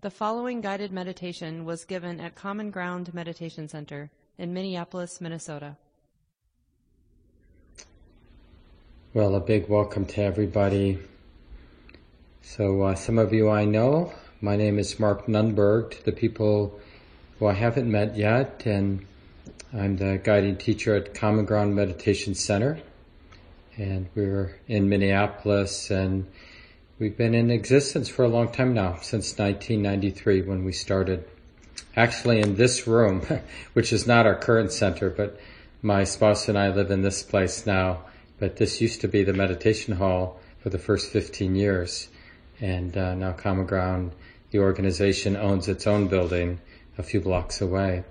The following guided meditation was given at Common Ground Meditation Center in Minneapolis, Minnesota. Well, a big welcome to everybody. So, uh, some of you I know. My name is Mark Nunberg. To the people who I haven't met yet, and I'm the guiding teacher at Common Ground Meditation Center, and we're in Minneapolis and We've been in existence for a long time now, since 1993 when we started. Actually in this room, which is not our current center, but my spouse and I live in this place now, but this used to be the meditation hall for the first 15 years. And uh, now Common Ground, the organization owns its own building a few blocks away.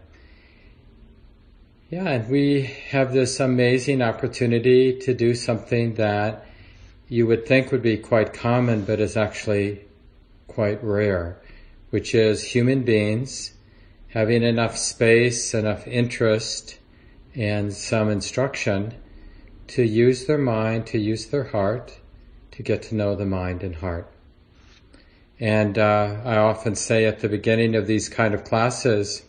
Yeah, and we have this amazing opportunity to do something that you would think would be quite common, but is actually quite rare, which is human beings having enough space, enough interest, and some instruction to use their mind, to use their heart, to get to know the mind and heart. And uh, I often say at the beginning of these kind of classes,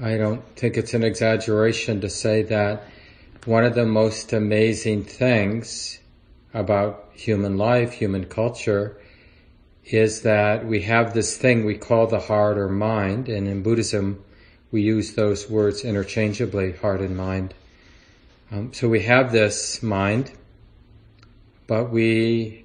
I don't think it's an exaggeration to say that one of the most amazing things about human life, human culture, is that we have this thing we call the heart or mind, and in Buddhism, we use those words interchangeably, heart and mind. Um, so we have this mind, but we,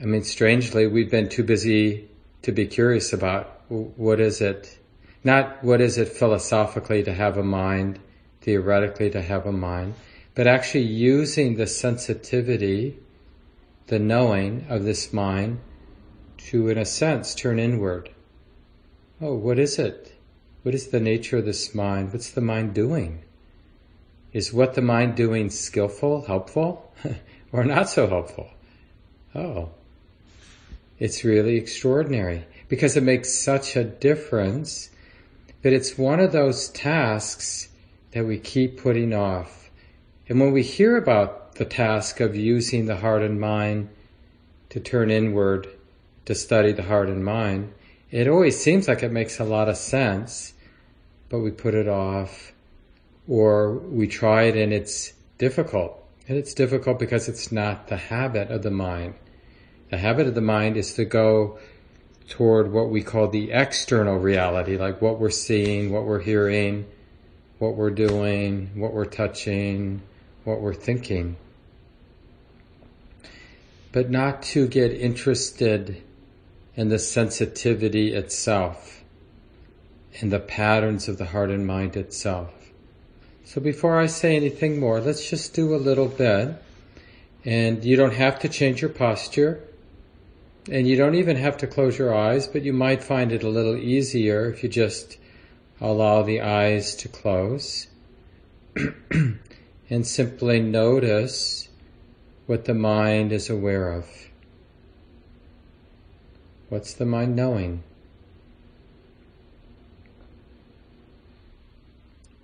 I mean, strangely, we've been too busy to be curious about what is it, not what is it philosophically to have a mind, theoretically to have a mind, but actually using the sensitivity, the knowing of this mind to, in a sense, turn inward. Oh, what is it? What is the nature of this mind? What's the mind doing? Is what the mind doing skillful, helpful, or not so helpful? Oh, it's really extraordinary because it makes such a difference. But it's one of those tasks that we keep putting off. And when we hear about the task of using the heart and mind to turn inward, to study the heart and mind, it always seems like it makes a lot of sense, but we put it off, or we try it and it's difficult. And it's difficult because it's not the habit of the mind. The habit of the mind is to go toward what we call the external reality, like what we're seeing, what we're hearing, what we're doing, what we're touching, what we're thinking. But not to get interested in the sensitivity itself, in the patterns of the heart and mind itself. So before I say anything more, let's just do a little bit. And you don't have to change your posture. And you don't even have to close your eyes, but you might find it a little easier if you just allow the eyes to close and simply notice what the mind is aware of. What's the mind knowing?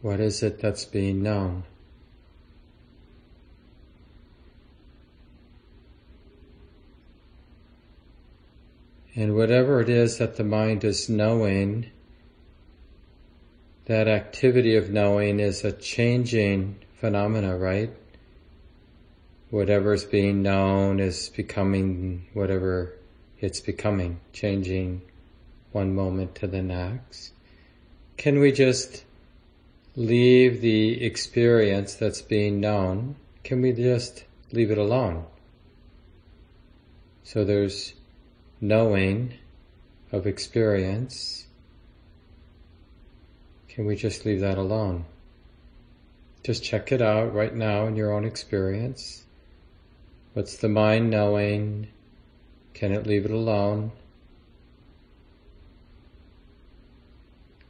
What is it that's being known? And whatever it is that the mind is knowing, that activity of knowing is a changing phenomena, right? Whatever's being known is becoming whatever it's becoming, changing one moment to the next. Can we just leave the experience that's being known? Can we just leave it alone? So there's knowing of experience can we just leave that alone? Just check it out right now in your own experience. What's the mind knowing? Can it leave it alone?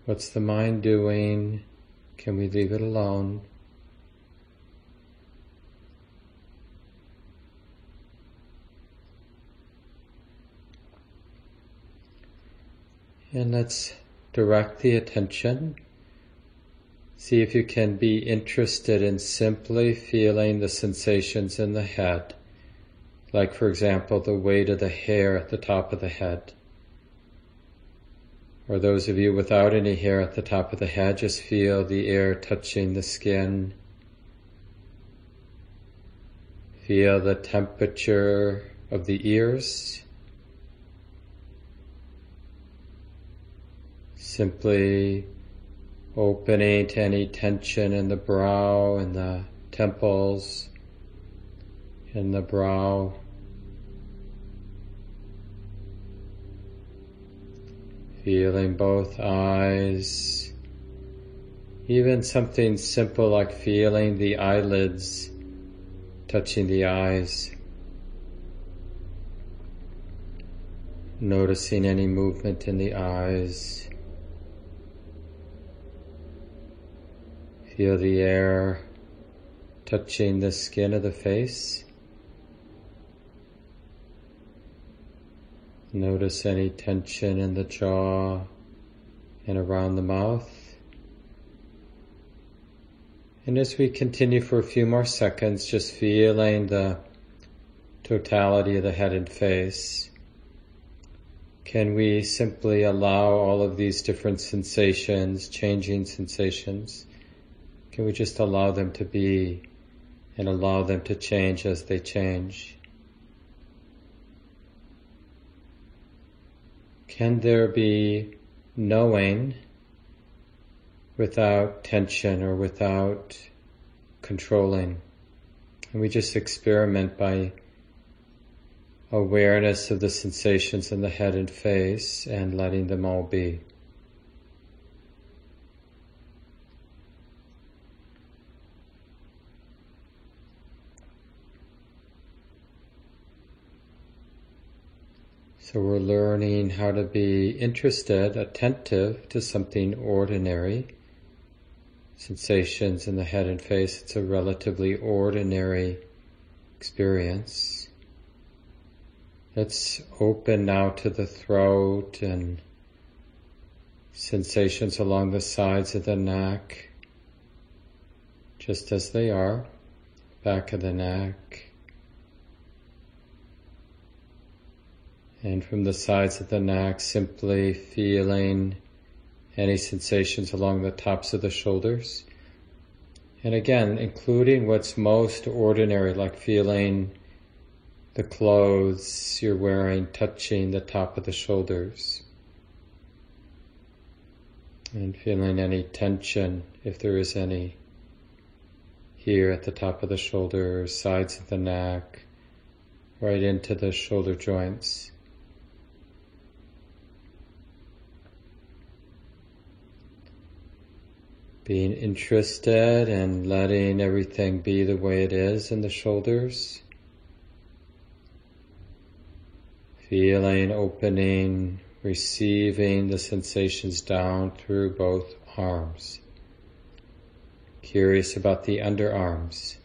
What's the mind doing? Can we leave it alone? And let's direct the attention See if you can be interested in simply feeling the sensations in the head, like, for example, the weight of the hair at the top of the head, or those of you without any hair at the top of the head, just feel the air touching the skin. Feel the temperature of the ears. Simply opening to any tension in the brow and the temples, in the brow. Feeling both eyes, even something simple like feeling the eyelids touching the eyes. Noticing any movement in the eyes. Feel the air touching the skin of the face. Notice any tension in the jaw and around the mouth. And as we continue for a few more seconds, just feeling the totality of the head and face, can we simply allow all of these different sensations, changing sensations, can we just allow them to be and allow them to change as they change? Can there be knowing without tension or without controlling? And we just experiment by awareness of the sensations in the head and face and letting them all be. So we're learning how to be interested, attentive to something ordinary. Sensations in the head and face, it's a relatively ordinary experience. Let's open now to the throat and sensations along the sides of the neck, just as they are, back of the neck, And from the sides of the neck, simply feeling any sensations along the tops of the shoulders. And again, including what's most ordinary, like feeling the clothes you're wearing touching the top of the shoulders. And feeling any tension, if there is any, here at the top of the shoulders, sides of the neck, right into the shoulder joints. Being interested and letting everything be the way it is in the shoulders. Feeling, opening, receiving the sensations down through both arms. Curious about the underarms.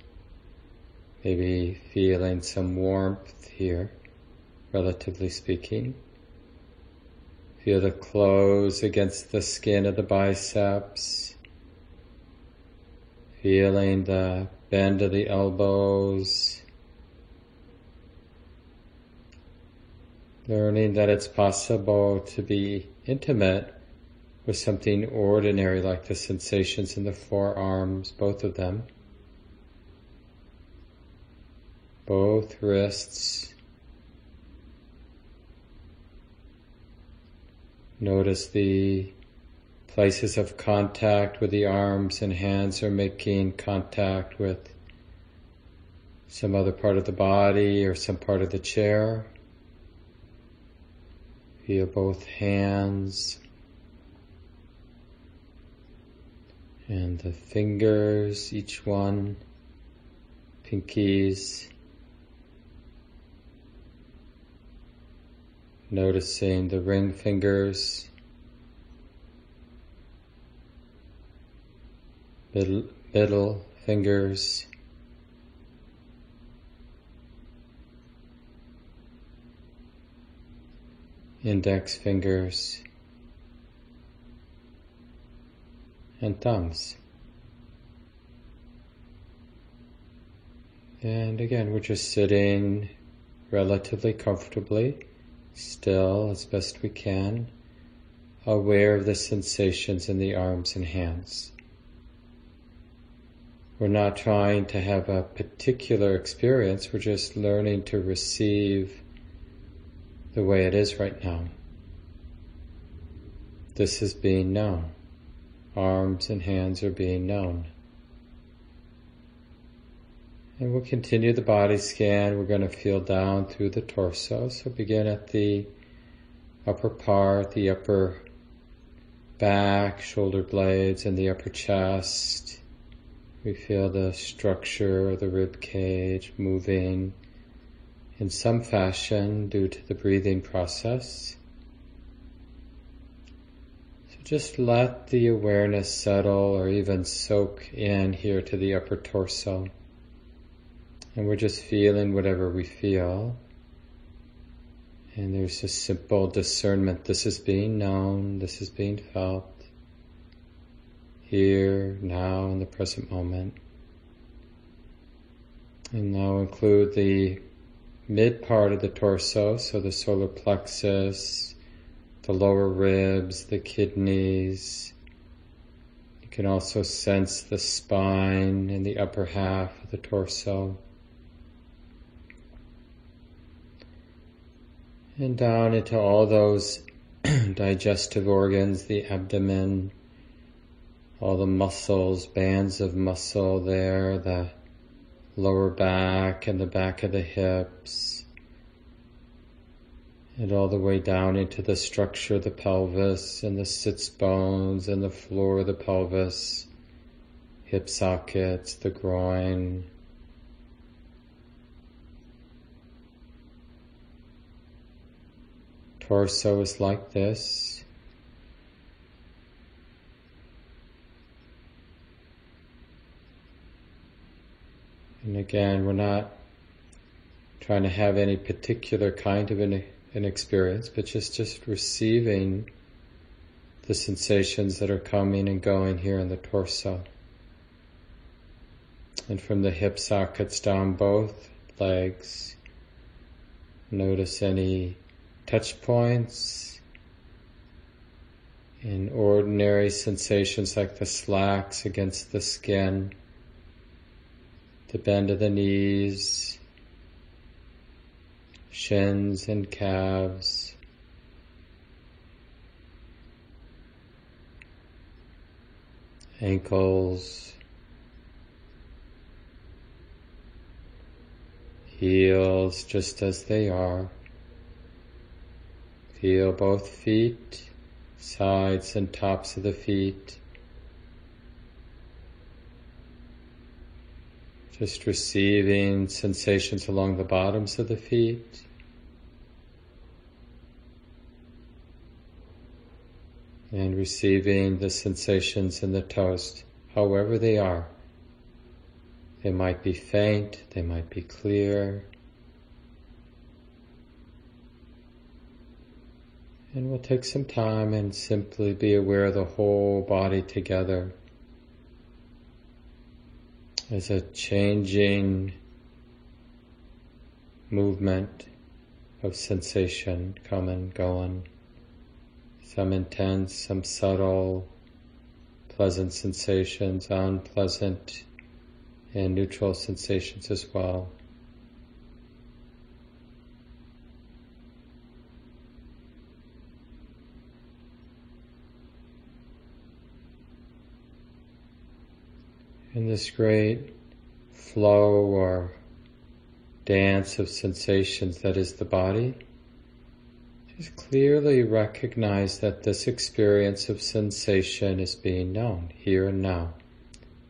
Maybe feeling some warmth here, relatively speaking. Feel the clothes against the skin of the biceps Feeling the bend of the elbows. Learning that it's possible to be intimate with something ordinary like the sensations in the forearms, both of them. Both wrists. Notice the places of contact with the arms and hands are making contact with some other part of the body or some part of the chair. Feel both hands and the fingers, each one, pinkies. Noticing the ring fingers middle, fingers, index fingers, and thumbs. And again, we're just sitting relatively comfortably, still as best we can, aware of the sensations in the arms and hands. We're not trying to have a particular experience, we're just learning to receive the way it is right now. This is being known. Arms and hands are being known. And we'll continue the body scan. We're going to feel down through the torso. So begin at the upper part, the upper back, shoulder blades, and the upper chest. We feel the structure of the rib cage moving in some fashion due to the breathing process. So just let the awareness settle or even soak in here to the upper torso. And we're just feeling whatever we feel. And there's a simple discernment. This is being known, this is being felt. Here, now, in the present moment. And now include the mid part of the torso, so the solar plexus, the lower ribs, the kidneys. You can also sense the spine in the upper half of the torso. And down into all those digestive organs, the abdomen, all the muscles, bands of muscle there, the lower back and the back of the hips, and all the way down into the structure of the pelvis and the sits bones and the floor of the pelvis, hip sockets, the groin, torso is like this. And again, we're not trying to have any particular kind of an, an experience, but just, just receiving the sensations that are coming and going here in the torso. And from the hip sockets down both legs, notice any touch points and ordinary sensations like the slacks against the skin, the bend of the knees, shins and calves. Ankles, heels just as they are. Feel both feet, sides and tops of the feet. Just receiving sensations along the bottoms of the feet. And receiving the sensations in the toes, however they are. They might be faint, they might be clear, And we'll take some time and simply be aware of the whole body together as a changing movement of sensation coming, going. Some intense, some subtle, pleasant sensations, unpleasant and neutral sensations as well. In this great flow or dance of sensations that is the body, just clearly recognize that this experience of sensation is being known here and now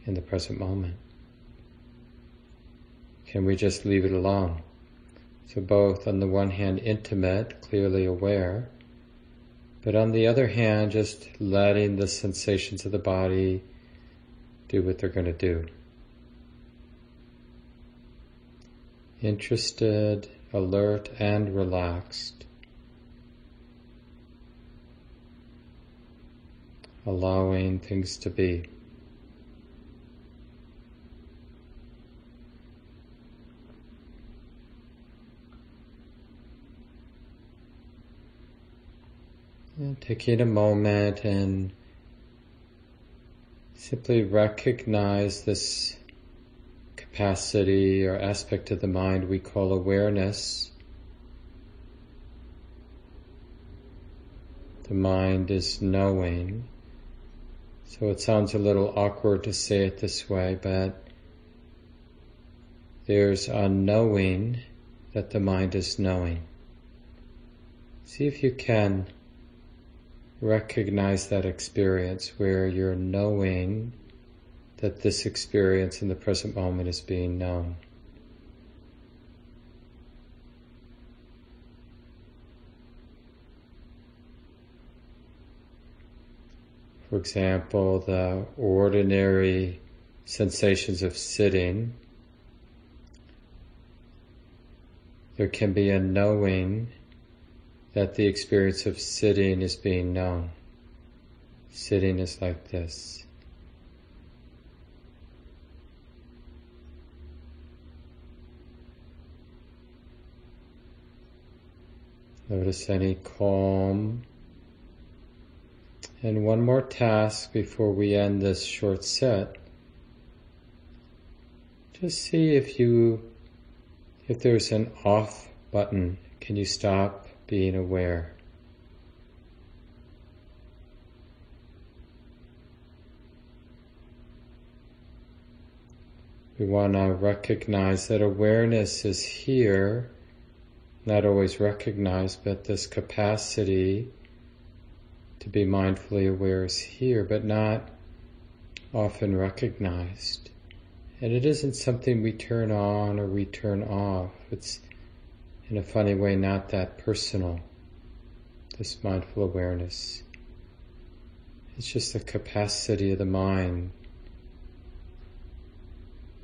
in the present moment. Can we just leave it alone? So both on the one hand intimate, clearly aware, but on the other hand just letting the sensations of the body do what they're going to do. Interested, alert, and relaxed. Allowing things to be. And taking a moment and simply recognize this capacity or aspect of the mind we call awareness. The mind is knowing. So it sounds a little awkward to say it this way, but there's a knowing that the mind is knowing. See if you can recognize that experience where you're knowing that this experience in the present moment is being known. For example, the ordinary sensations of sitting, there can be a knowing that the experience of sitting is being known. Sitting is like this. Notice any calm. And one more task before we end this short set. Just see if you, if there's an off button, can you stop being aware. We want to recognize that awareness is here, not always recognized, but this capacity to be mindfully aware is here, but not often recognized. And it isn't something we turn on or we turn off. It's in a funny way, not that personal, this mindful awareness. It's just the capacity of the mind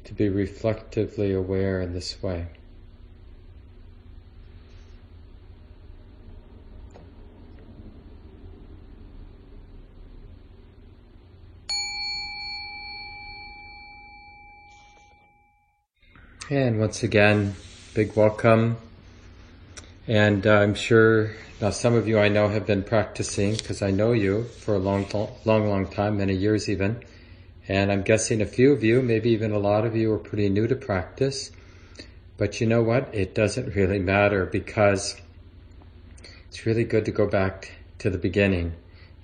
to be reflectively aware in this way. And once again, big welcome and uh, I'm sure now some of you I know have been practicing because I know you for a long, long, long time, many years even. And I'm guessing a few of you, maybe even a lot of you are pretty new to practice. But you know what? It doesn't really matter because it's really good to go back to the beginning.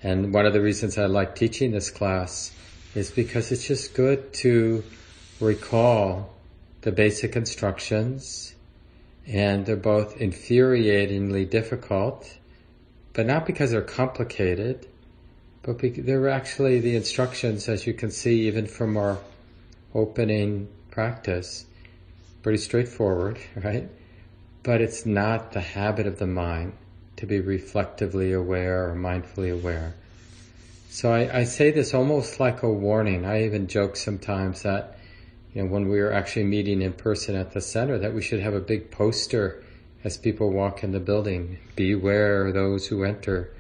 And one of the reasons I like teaching this class is because it's just good to recall the basic instructions and they're both infuriatingly difficult, but not because they're complicated, but they're actually the instructions, as you can see, even from our opening practice, pretty straightforward, right? But it's not the habit of the mind to be reflectively aware or mindfully aware. So I, I say this almost like a warning. I even joke sometimes that you know, when we were actually meeting in person at the center, that we should have a big poster as people walk in the building. Beware those who enter.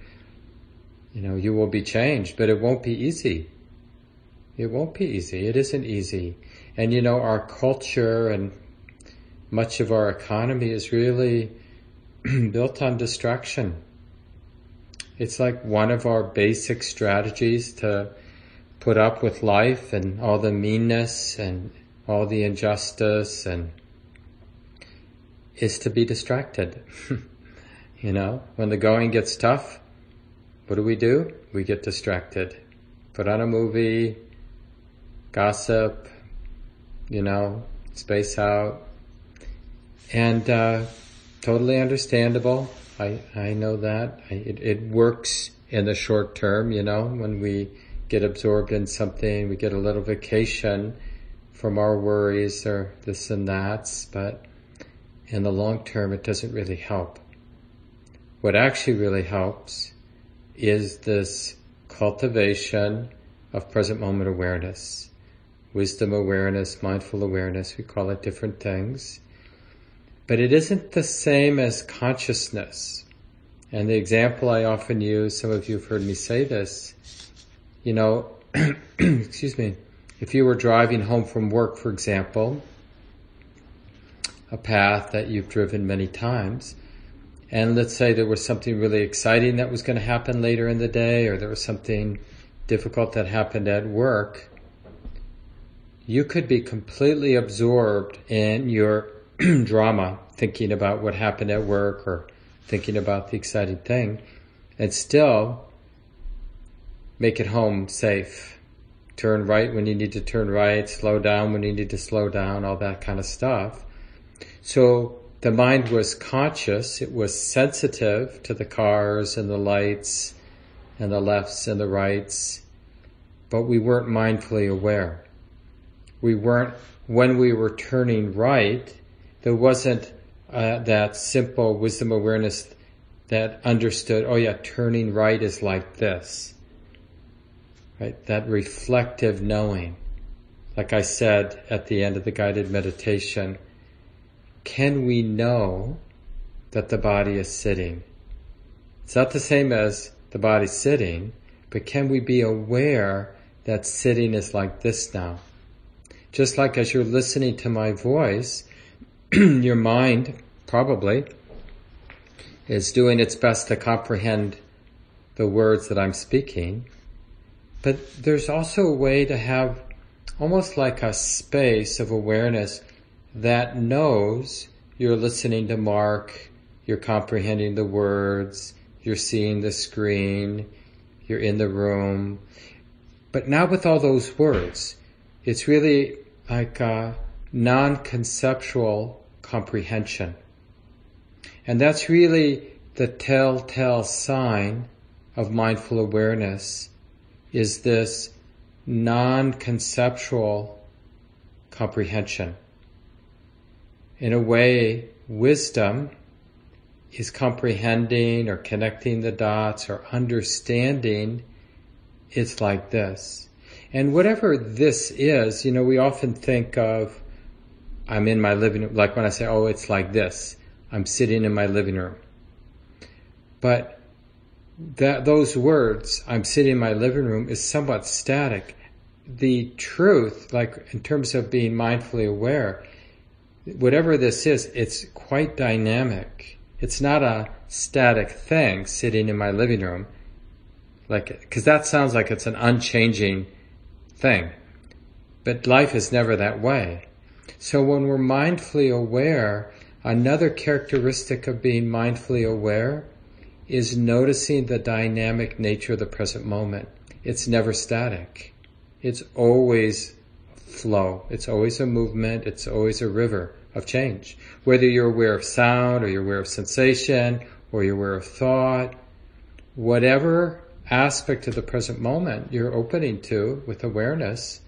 You know, you will be changed, but it won't be easy. It won't be easy. It isn't easy. And you know, our culture and much of our economy is really built on distraction. It's like one of our basic strategies to put up with life and all the meanness and all the injustice and is to be distracted. you know, when the going gets tough, what do we do? We get distracted. Put on a movie, gossip, you know, space out. And uh, totally understandable. I, I know that. I, it, it works in the short term, you know, when we get absorbed in something, we get a little vacation from our worries or this and that, but in the long term, it doesn't really help. What actually really helps is this cultivation of present moment awareness, wisdom awareness, mindful awareness, we call it different things. But it isn't the same as consciousness. And the example I often use, some of you have heard me say this, you know, excuse me, if you were driving home from work, for example, a path that you've driven many times, and let's say there was something really exciting that was going to happen later in the day, or there was something difficult that happened at work, you could be completely absorbed in your drama, thinking about what happened at work or thinking about the exciting thing, and still make it home safe. Turn right when you need to turn right, slow down when you need to slow down, all that kind of stuff. So the mind was conscious, it was sensitive to the cars and the lights and the lefts and the rights, but we weren't mindfully aware. We weren't, when we were turning right, there wasn't uh, that simple wisdom awareness that understood, oh yeah, turning right is like this. Right? That reflective knowing. Like I said at the end of the guided meditation, can we know that the body is sitting? It's not the same as the body sitting, but can we be aware that sitting is like this now? Just like as you're listening to my voice, your mind probably is doing its best to comprehend the words that I'm speaking. But there's also a way to have almost like a space of awareness that knows you're listening to Mark, you're comprehending the words, you're seeing the screen, you're in the room. But not with all those words. It's really like a non-conceptual comprehension. And that's really the telltale sign of mindful awareness is this non-conceptual comprehension. In a way, wisdom is comprehending or connecting the dots or understanding it's like this. And whatever this is, you know, we often think of, I'm in my living room, like when I say, oh, it's like this. I'm sitting in my living room. But that, those words, I'm sitting in my living room, is somewhat static. The truth, like in terms of being mindfully aware, whatever this is, it's quite dynamic. It's not a static thing sitting in my living room. Like, because that sounds like it's an unchanging thing. But life is never that way. So when we're mindfully aware, Another characteristic of being mindfully aware is noticing the dynamic nature of the present moment. It's never static. It's always flow. It's always a movement. It's always a river of change. Whether you're aware of sound or you're aware of sensation or you're aware of thought, whatever aspect of the present moment you're opening to with awareness,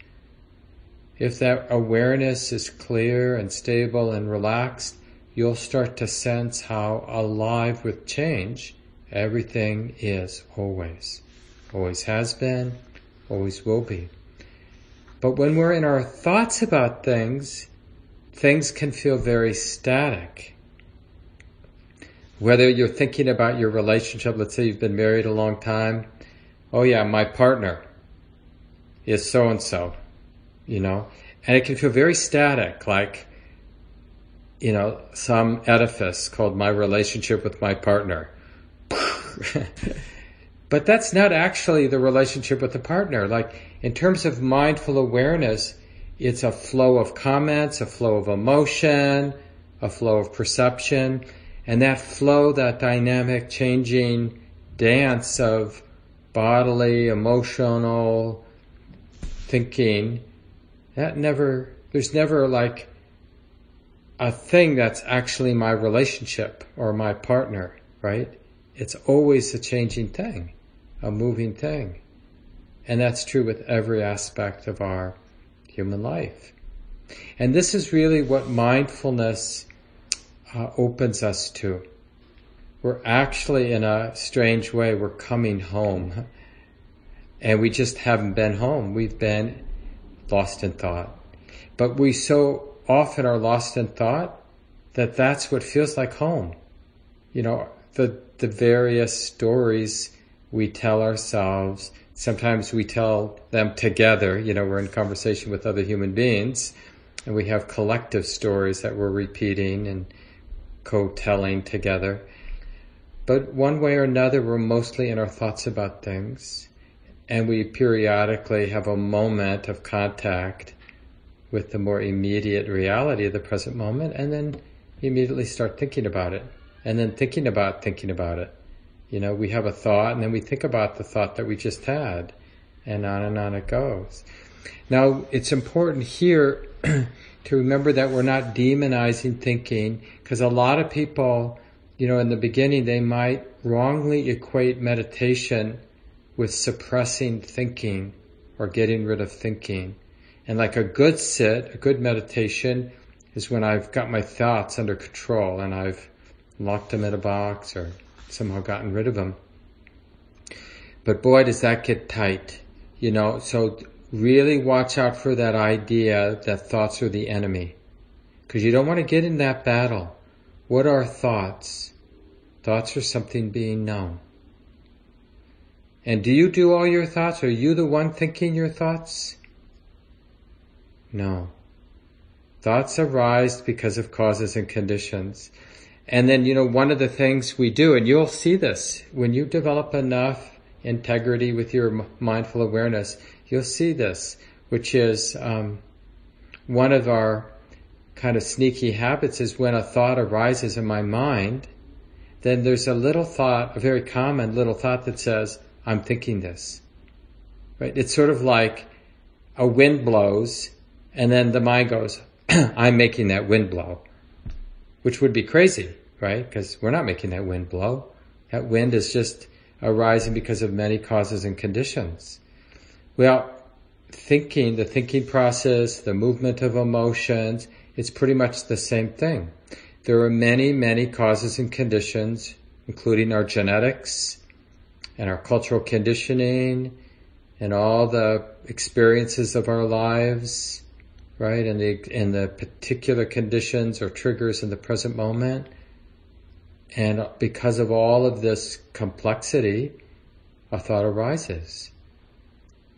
if that awareness is clear and stable and relaxed, you'll start to sense how alive with change everything is always. Always has been, always will be. But when we're in our thoughts about things, things can feel very static. Whether you're thinking about your relationship, let's say you've been married a long time. Oh yeah, my partner is so and so, you know, and it can feel very static, like, you know, some edifice called my relationship with my partner. but that's not actually the relationship with the partner. Like, in terms of mindful awareness, it's a flow of comments, a flow of emotion, a flow of perception, and that flow, that dynamic, changing dance of bodily, emotional thinking, that never, there's never like a thing that's actually my relationship or my partner, right? It's always a changing thing, a moving thing. And that's true with every aspect of our human life. And this is really what mindfulness uh, opens us to. We're actually, in a strange way, we're coming home. And we just haven't been home. We've been lost in thought. But we so often are lost in thought, that that's what feels like home. You know, the, the various stories we tell ourselves, sometimes we tell them together, you know, we're in conversation with other human beings, and we have collective stories that we're repeating and co-telling together. but one way or another, we're mostly in our thoughts about things, and we periodically have a moment of contact with the more immediate reality of the present moment, and then immediately start thinking about it, and then thinking about thinking about it. You know, we have a thought, and then we think about the thought that we just had, and on and on it goes. Now, it's important here to remember that we're not demonizing thinking, because a lot of people you know, in the beginning, they might wrongly equate meditation with suppressing thinking or getting rid of thinking. And like a good sit, a good meditation is when I've got my thoughts under control and I've locked them in a box or somehow gotten rid of them. But boy, does that get tight, you know, so really watch out for that idea that thoughts are the enemy. Cause you don't want to get in that battle. What are thoughts? Thoughts are something being known. And do you do all your thoughts? Are you the one thinking your thoughts? No. Thoughts arise because of causes and conditions. And then, you know, one of the things we do, and you'll see this, when you develop enough integrity with your mindful awareness, you'll see this, which is um, one of our kind of sneaky habits is when a thought arises in my mind, then there's a little thought, a very common little thought that says, I'm thinking this. Right? It's sort of like a wind blows and then the mind goes, I'm making that wind blow, which would be crazy, right? Because we're not making that wind blow. That wind is just arising because of many causes and conditions. Well, thinking, the thinking process, the movement of emotions, it's pretty much the same thing. There are many, many causes and conditions, including our genetics and our cultural conditioning and all the experiences of our lives, right? And the, the particular conditions or triggers in the present moment. And because of all of this complexity, a thought arises.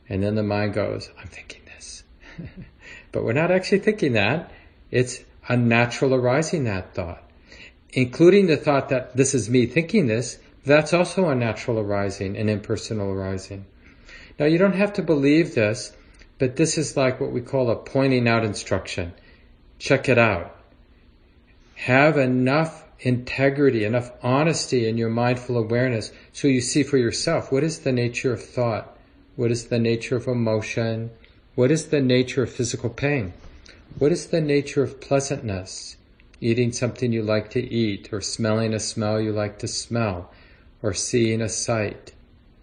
And then the mind goes, I'm thinking this. but we're not actually thinking that. It's a natural arising that thought. Including the thought that this is me thinking this, that's also a natural arising, an impersonal arising. Now you don't have to believe this, but this is like what we call a pointing out instruction. Check it out. Have enough integrity, enough honesty in your mindful awareness so you see for yourself what is the nature of thought? What is the nature of emotion? What is the nature of physical pain? What is the nature of pleasantness? Eating something you like to eat, or smelling a smell you like to smell, or seeing a sight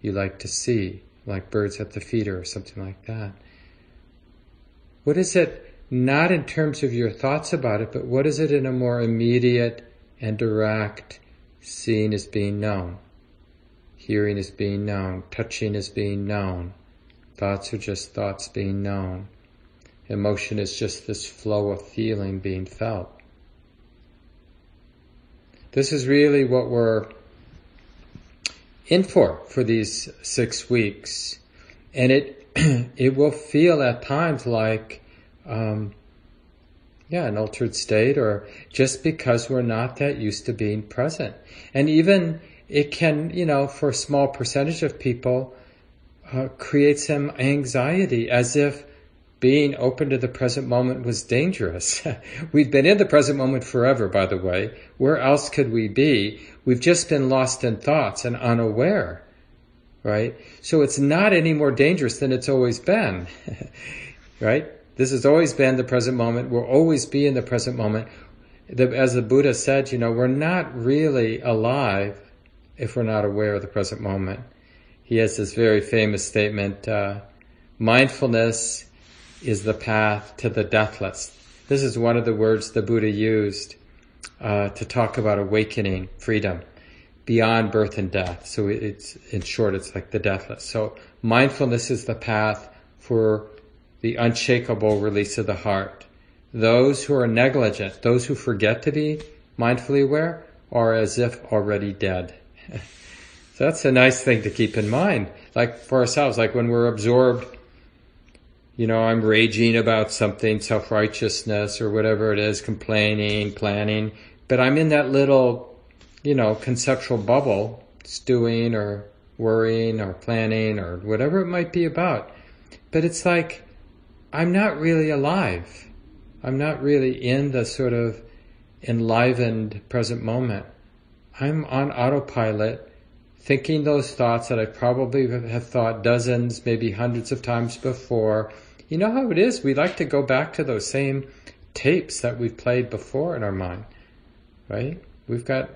you like to see, like birds at the feeder or something like that. What is it, not in terms of your thoughts about it, but what is it in a more immediate and direct seeing is being known? Hearing is being known. Touching is being known. Thoughts are just thoughts being known. Emotion is just this flow of feeling being felt. This is really what we're in for for these six weeks, and it it will feel at times like, um, yeah, an altered state, or just because we're not that used to being present, and even it can, you know, for a small percentage of people, uh, create some anxiety, as if being open to the present moment was dangerous. We've been in the present moment forever, by the way. Where else could we be? We've just been lost in thoughts and unaware, right? So it's not any more dangerous than it's always been, right? This has always been the present moment. We'll always be in the present moment. The, as the Buddha said, you know, we're not really alive if we're not aware of the present moment. He has this very famous statement, uh, mindfulness is the path to the deathless. This is one of the words the Buddha used uh, to talk about awakening, freedom, beyond birth and death. So it's, in short, it's like the deathless. So mindfulness is the path for the unshakable release of the heart. Those who are negligent, those who forget to be mindfully aware, are as if already dead. so that's a nice thing to keep in mind. Like for ourselves, like when we're absorbed you know, I'm raging about something, self-righteousness or whatever it is, complaining, planning, but I'm in that little you know, conceptual bubble, stewing or worrying or planning or whatever it might be about. But it's like, I'm not really alive. I'm not really in the sort of enlivened present moment. I'm on autopilot, thinking those thoughts that I probably have thought dozens, maybe hundreds of times before. You know how it is? We like to go back to those same tapes that we've played before in our mind, right? We've got,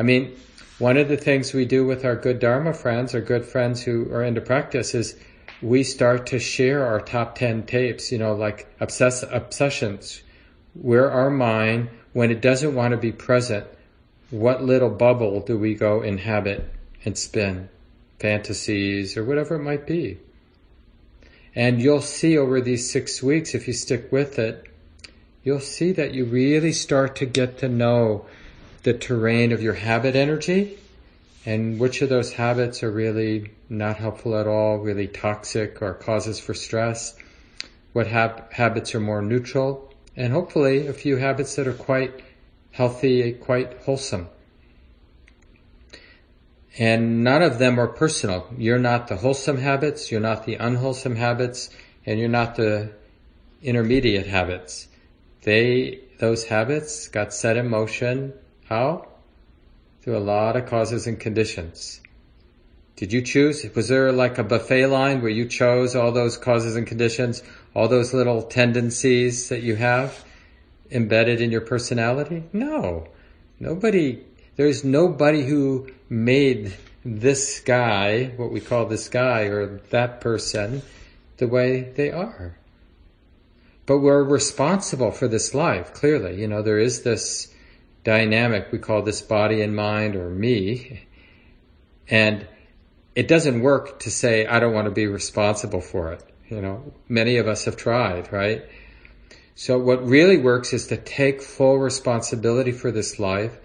I mean, one of the things we do with our good Dharma friends or good friends who are into practice is we start to share our top 10 tapes, you know, like obsess- obsessions, where our mind, when it doesn't want to be present, what little bubble do we go inhabit and spin? Fantasies or whatever it might be. And you'll see over these six weeks, if you stick with it, you'll see that you really start to get to know the terrain of your habit energy and which of those habits are really not helpful at all, really toxic or causes for stress, what hab- habits are more neutral, and hopefully a few habits that are quite healthy, quite wholesome. And none of them are personal. You're not the wholesome habits, you're not the unwholesome habits, and you're not the intermediate habits. They, those habits got set in motion. How? Through a lot of causes and conditions. Did you choose? Was there like a buffet line where you chose all those causes and conditions, all those little tendencies that you have embedded in your personality? No. Nobody, there's nobody who made this guy, what we call this guy or that person, the way they are. But we're responsible for this life, clearly. You know, there is this dynamic, we call this body and mind or me. And it doesn't work to say, I don't want to be responsible for it. You know, many of us have tried, right? So what really works is to take full responsibility for this life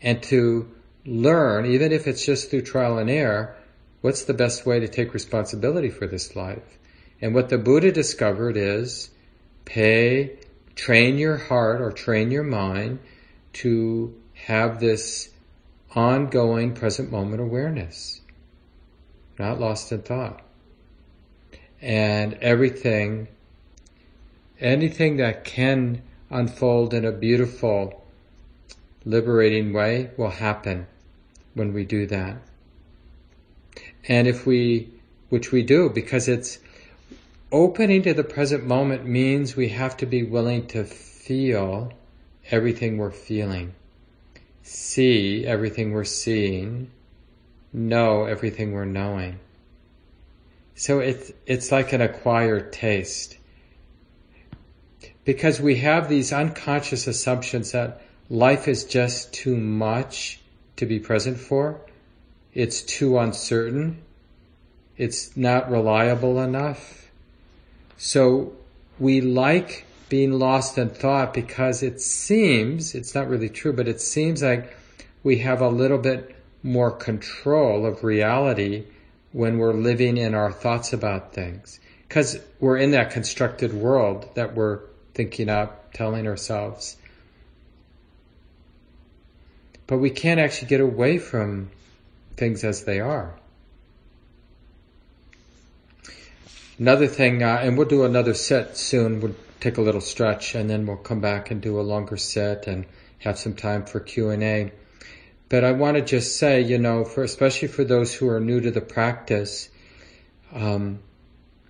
and to learn, even if it's just through trial and error, what's the best way to take responsibility for this life. And what the Buddha discovered is pay, train your heart or train your mind to have this ongoing present moment awareness, not lost in thought. And everything, anything that can unfold in a beautiful, liberating way will happen when we do that. And if we, which we do, because it's, opening to the present moment means we have to be willing to feel everything we're feeling, see everything we're seeing, know everything we're knowing. So it's, it's like an acquired taste. Because we have these unconscious assumptions that life is just too much to be present for. It's too uncertain. It's not reliable enough so we like being lost in thought because it seems, it's not really true, but it seems like we have a little bit more control of reality when we're living in our thoughts about things. Because we're in that constructed world that we're thinking up, telling ourselves. But we can't actually get away from things as they are. Another thing, uh, and we'll do another set soon. We'll take a little stretch, and then we'll come back and do a longer set and have some time for Q and A. But I want to just say, you know, for especially for those who are new to the practice, um,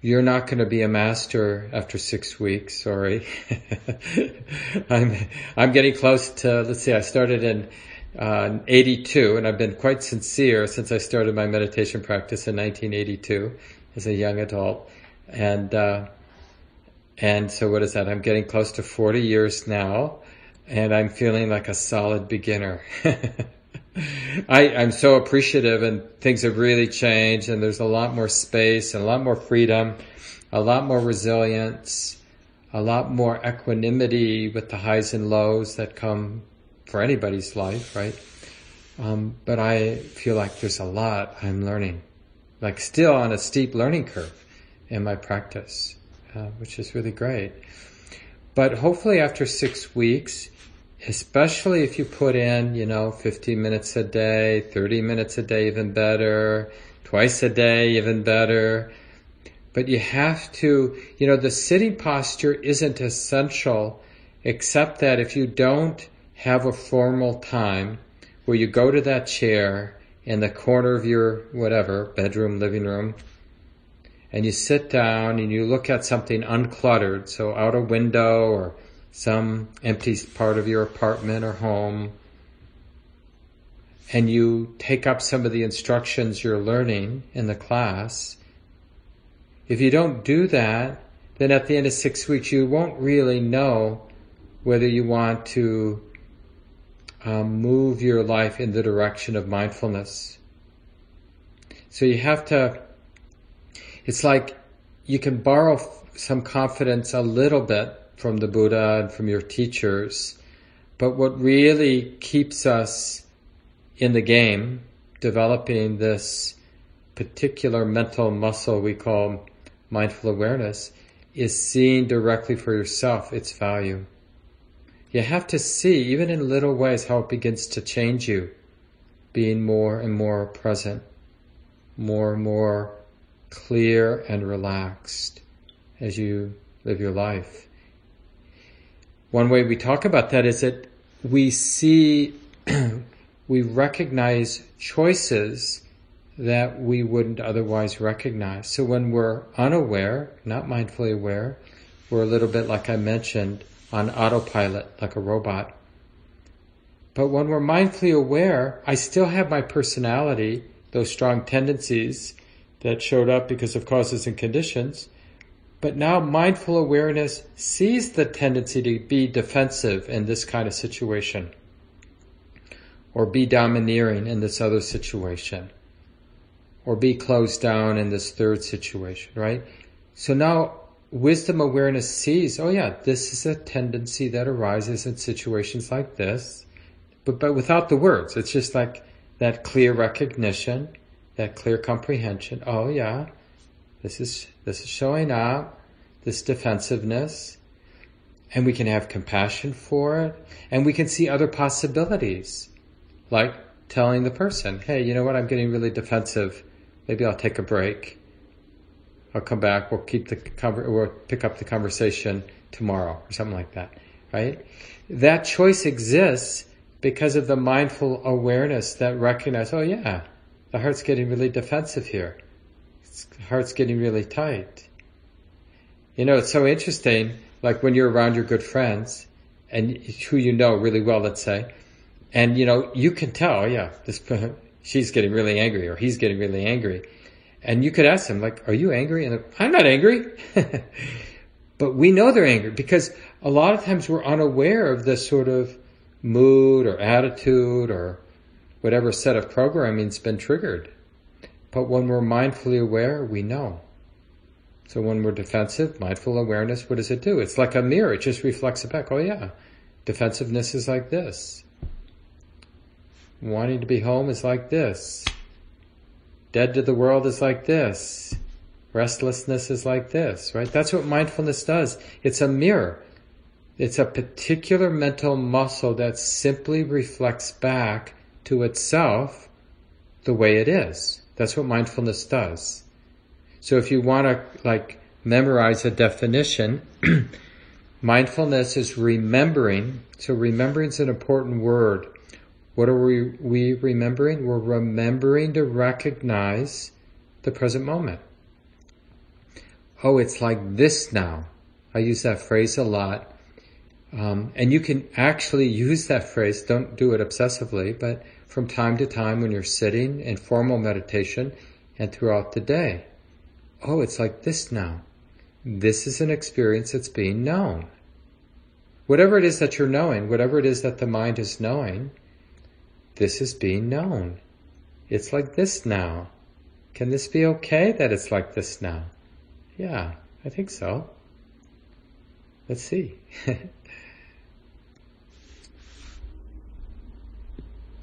you're not going to be a master after six weeks. Sorry, I'm I'm getting close to. Let's see, I started in uh, 82, and I've been quite sincere since I started my meditation practice in 1982 as a young adult. And, uh, and so what is that? I'm getting close to 40 years now and I'm feeling like a solid beginner. I, I'm so appreciative and things have really changed and there's a lot more space and a lot more freedom, a lot more resilience, a lot more equanimity with the highs and lows that come for anybody's life, right? Um, but I feel like there's a lot I'm learning, like still on a steep learning curve in my practice, uh, which is really great. But hopefully, after six weeks, especially if you put in, you know, 15 minutes a day, 30 minutes a day, even better, twice a day, even better. But you have to, you know, the sitting posture isn't essential except that if you don't have a formal time where you go to that chair in the corner of your whatever, bedroom, living room, and you sit down and you look at something uncluttered, so out a window or some empty part of your apartment or home, and you take up some of the instructions you're learning in the class, if you don't do that, then at the end of six weeks you won't really know whether you want to um, move your life in the direction of mindfulness. So you have to, it's like you can borrow some confidence a little bit from the Buddha and from your teachers, but what really keeps us in the game, developing this particular mental muscle we call mindful awareness, is seeing directly for yourself its value. You have to see, even in little ways, how it begins to change you, being more and more present, more and more clear and relaxed as you live your life. One way we talk about that is that we see, we recognize choices that we wouldn't otherwise recognize. So when we're unaware, not mindfully aware, we're a little bit like I mentioned, on autopilot like a robot. But when we're mindfully aware, I still have my personality, those strong tendencies that showed up because of causes and conditions. But now mindful awareness sees the tendency to be defensive in this kind of situation or be domineering in this other situation or be closed down in this third situation, right? So now wisdom awareness sees, oh yeah, this is a tendency that arises in situations like this, but, but without the words. It's just like that clear recognition, that clear comprehension. Oh yeah, this is, this is showing up, this defensiveness, and we can have compassion for it, and we can see other possibilities, like telling the person, hey, you know what, I'm getting really defensive. Maybe I'll take a break I'll come back. We'll keep the cover. We'll pick up the conversation tomorrow or something like that. Right? That choice exists because of the mindful awareness that recognizes, Oh yeah, the heart's getting really defensive here. The heart's getting really tight. You know, it's so interesting. Like when you're around your good friends and who you know really well, let's say, and you know you can tell. Oh, yeah, this she's getting really angry or he's getting really angry and you could ask them, like, are you angry? And I'm not angry. but we know they're angry because a lot of times we're unaware of this sort of mood or attitude or whatever set of programming's been triggered. But when we're mindfully aware, we know. So when we're defensive, mindful awareness, what does it do? It's like a mirror. It just reflects it back. Oh yeah, defensiveness is like this. Wanting to be home is like this. Dead to the world is like this. Restlessness is like this, right? That's what mindfulness does. It's a mirror. It's a particular mental muscle that simply reflects back to itself the way it is. That's what mindfulness does. So if you want to like memorize a definition, mindfulness is remembering. So remembering is an important word. What are we, we remembering? We're remembering to recognize the present moment. Oh, it's like this now. I use that phrase a lot. Um, and you can actually use that phrase, don't do it obsessively, but from time to time when you're sitting in formal meditation and throughout the day. Oh, it's like this now. This is an experience that's being known. Whatever it is that you're knowing, whatever it is that the mind is knowing, this is being known. It's like this now. Can this be okay that it's like this now? Yeah, I think so. Let's see.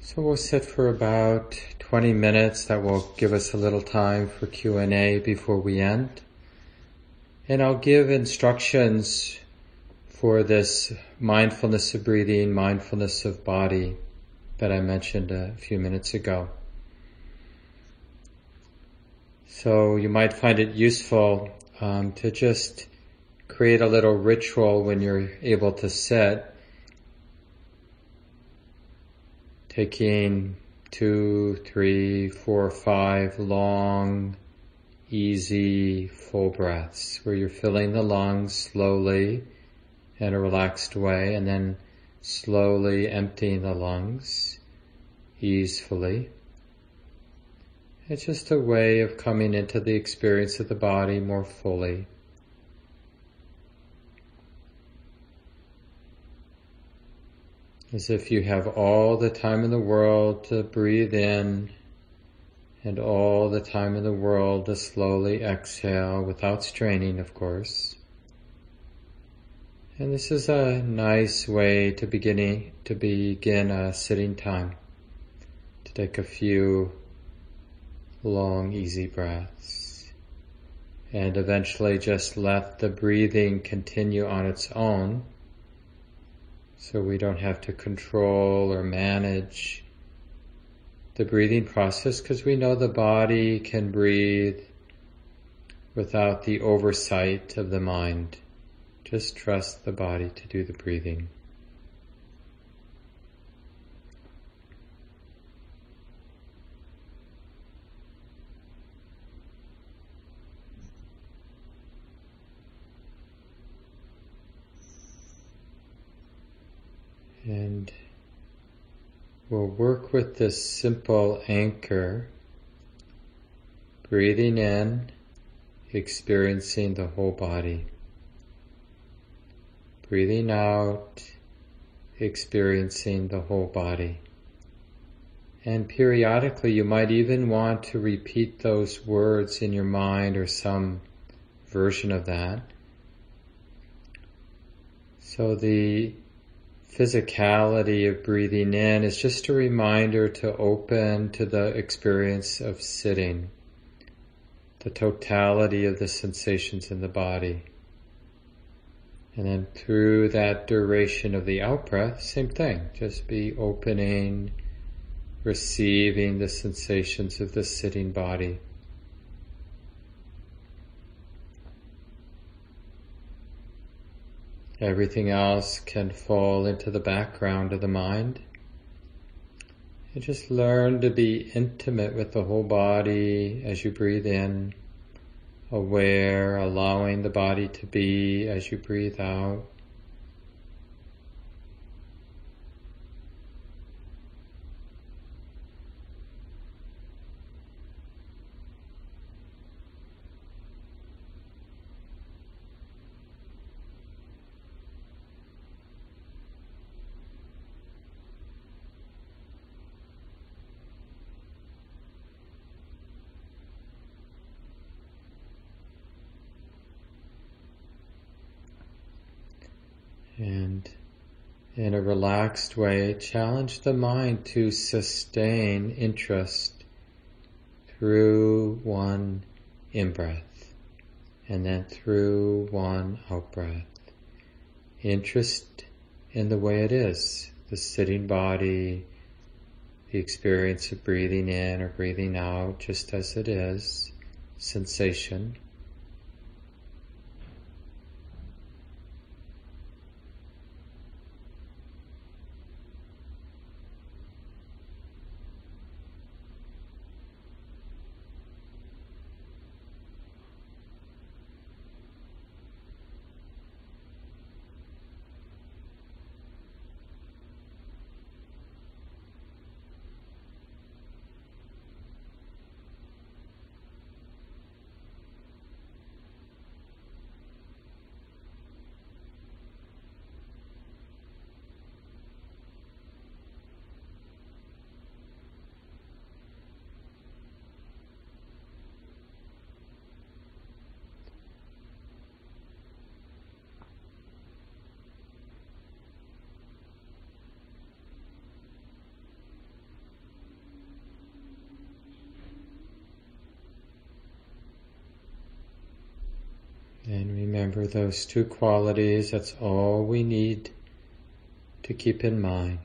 so we'll sit for about 20 minutes. That will give us a little time for Q&A before we end. And I'll give instructions for this mindfulness of breathing, mindfulness of body that I mentioned a few minutes ago. So you might find it useful um, to just create a little ritual when you're able to sit, taking two, three, four, five long, easy, full breaths where you're filling the lungs slowly in a relaxed way and then slowly emptying the lungs easefully. It's just a way of coming into the experience of the body more fully. As if you have all the time in the world to breathe in and all the time in the world to slowly exhale without straining, of course. And this is a nice way to beginning to begin a sitting time. To take a few long, easy breaths. And eventually just let the breathing continue on its own. So we don't have to control or manage the breathing process because we know the body can breathe without the oversight of the mind. Just trust the body to do the breathing. We'll work with this simple anchor, breathing in, experiencing the whole body. Breathing out, experiencing the whole body. And periodically you might even want to repeat those words in your mind or some version of that. So the physicality of breathing in is just a reminder to open to the experience of sitting, the totality of the sensations in the body. And then through that duration of the out breath, same thing. Just be opening, receiving the sensations of the sitting body. Everything else can fall into the background of the mind. And just learn to be intimate with the whole body as you breathe in aware, allowing the body to be as you breathe out. Way, challenge the mind to sustain interest through one in-breath and then through one out-breath. Interest in the way it is, the sitting body, the experience of breathing in or breathing out just as it is, sensation. And remember those two qualities, that's all we need to keep in mind.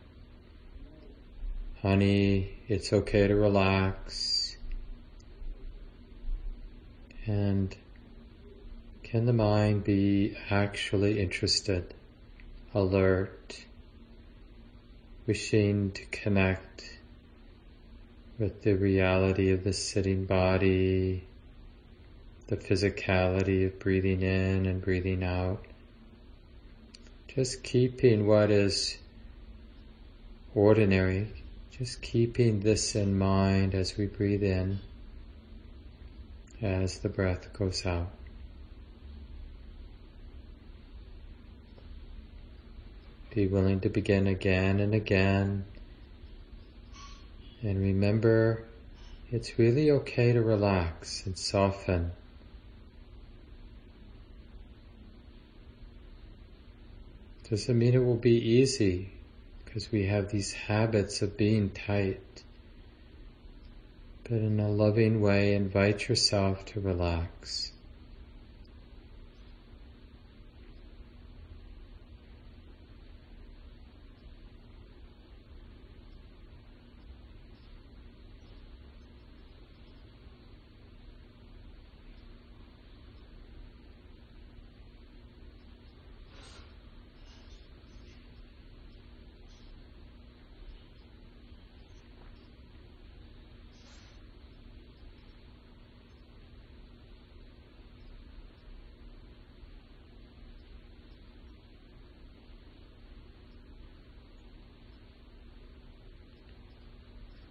Honey, it's okay to relax. And can the mind be actually interested, alert, wishing to connect with the reality of the sitting body, the physicality of breathing in and breathing out. Just keeping what is ordinary, just keeping this in mind as we breathe in, as the breath goes out. Be willing to begin again and again. And remember, it's really okay to relax and soften. Doesn't mean it will be easy because we have these habits of being tight. But in a loving way, invite yourself to relax.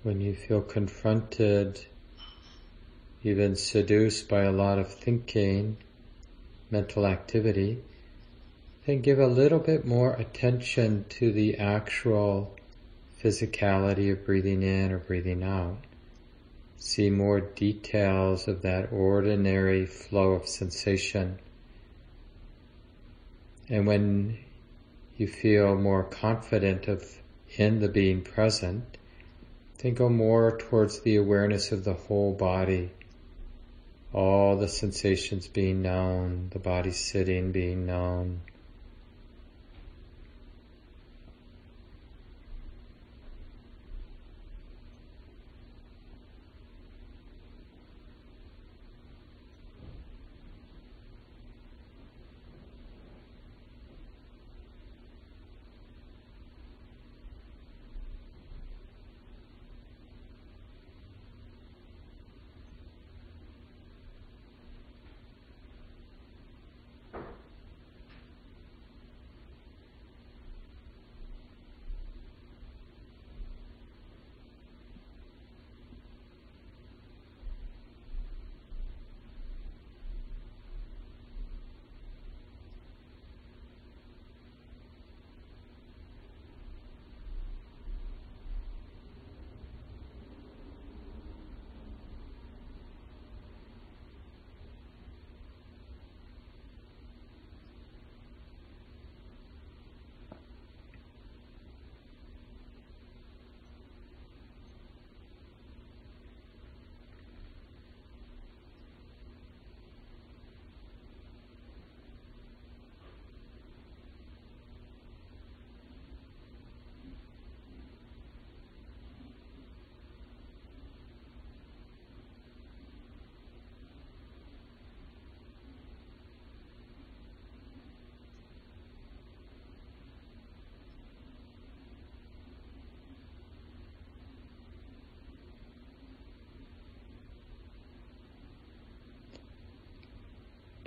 when you feel confronted, even seduced by a lot of thinking, mental activity, then give a little bit more attention to the actual physicality of breathing in or breathing out. See more details of that ordinary flow of sensation. And when you feel more confident of in the being present, then go more towards the awareness of the whole body. All the sensations being known, the body sitting being known.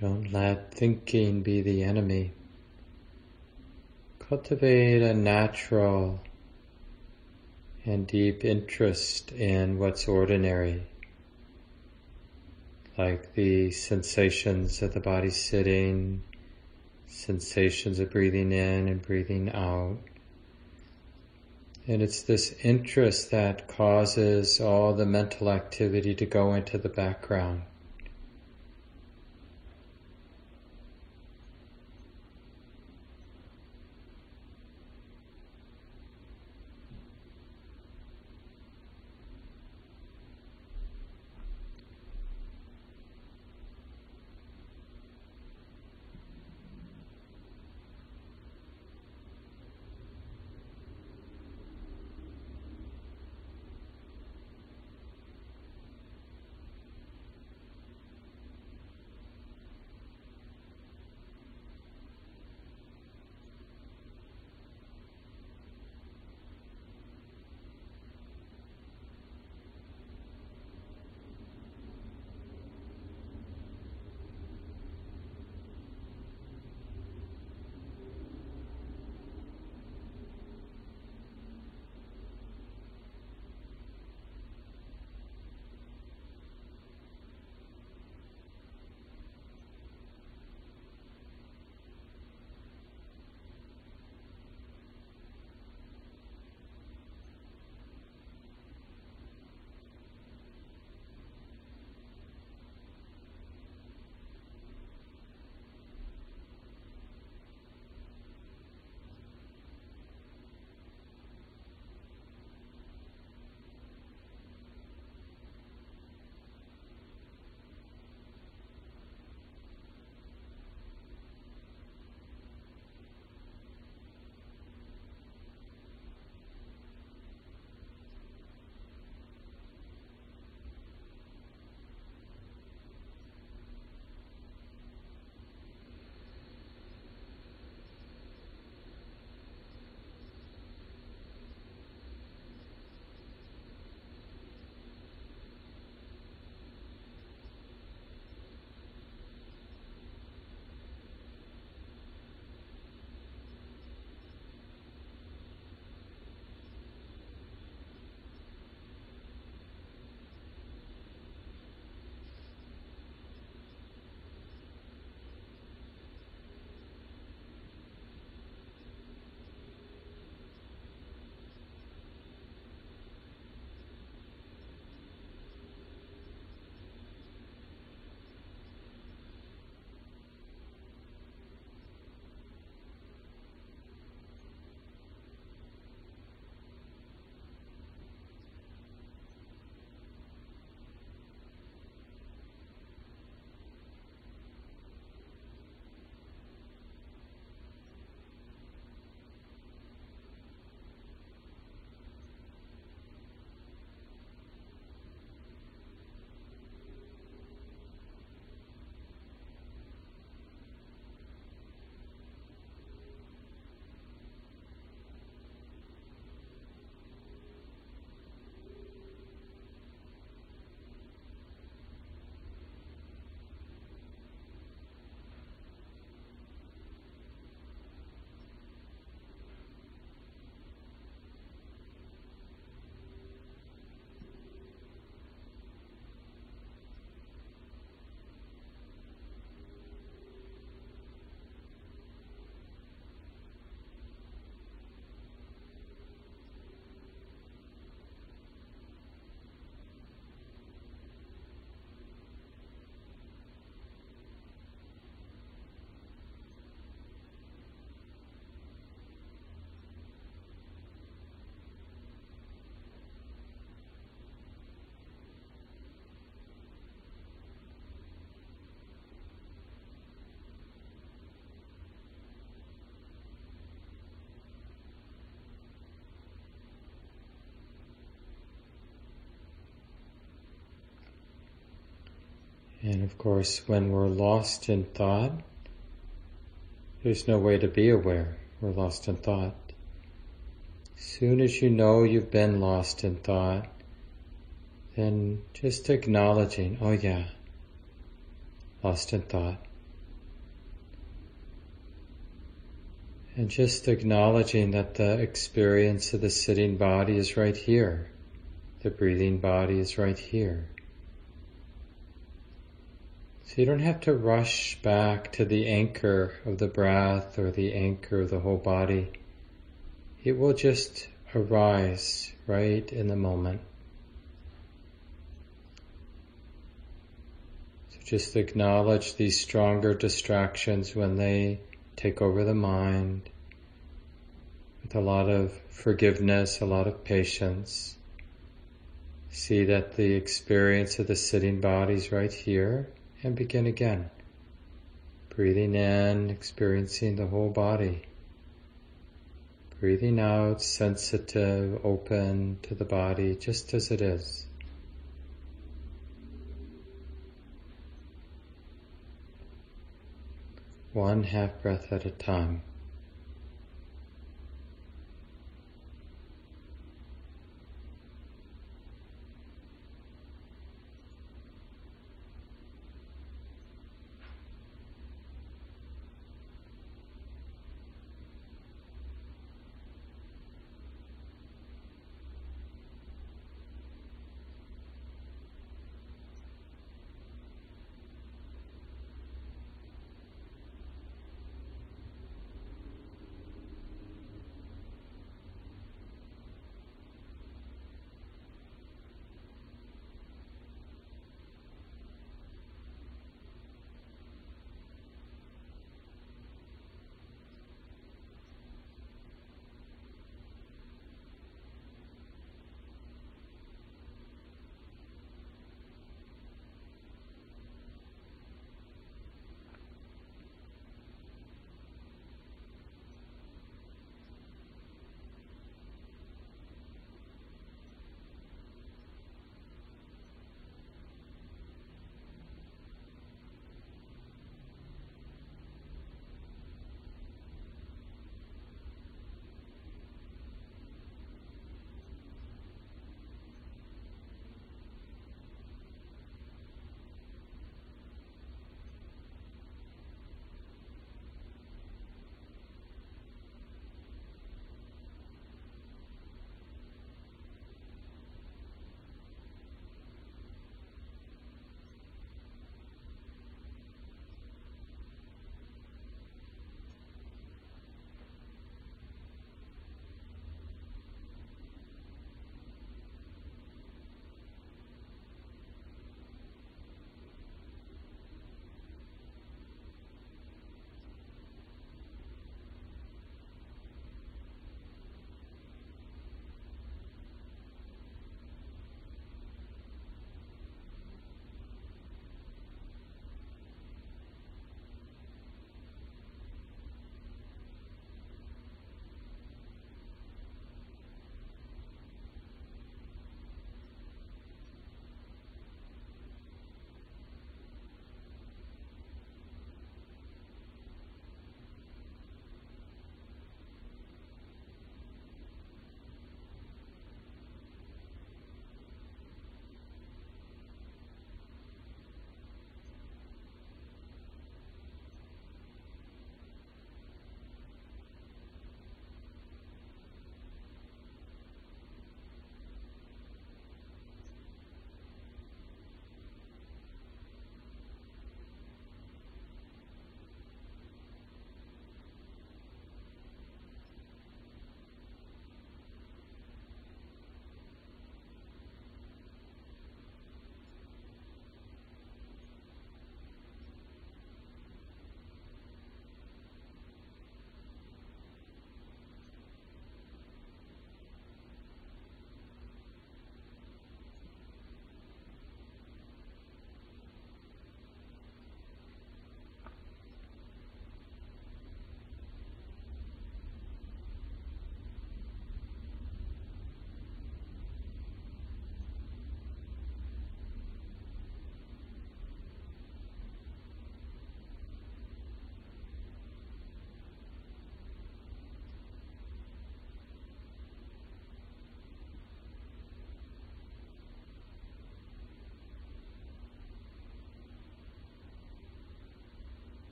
Don't let thinking be the enemy. Cultivate a natural and deep interest in what's ordinary, like the sensations of the body sitting, sensations of breathing in and breathing out. And it's this interest that causes all the mental activity to go into the background. And of course, when we're lost in thought, there's no way to be aware. We're lost in thought. As soon as you know you've been lost in thought, then just acknowledging, oh yeah, lost in thought. And just acknowledging that the experience of the sitting body is right here. The breathing body is right here. So you don't have to rush back to the anchor of the breath or the anchor of the whole body. It will just arise right in the moment. So just acknowledge these stronger distractions when they take over the mind with a lot of forgiveness, a lot of patience. See that the experience of the sitting body is right here and begin again. Breathing in, experiencing the whole body. Breathing out, sensitive, open to the body just as it is. One half breath at a time.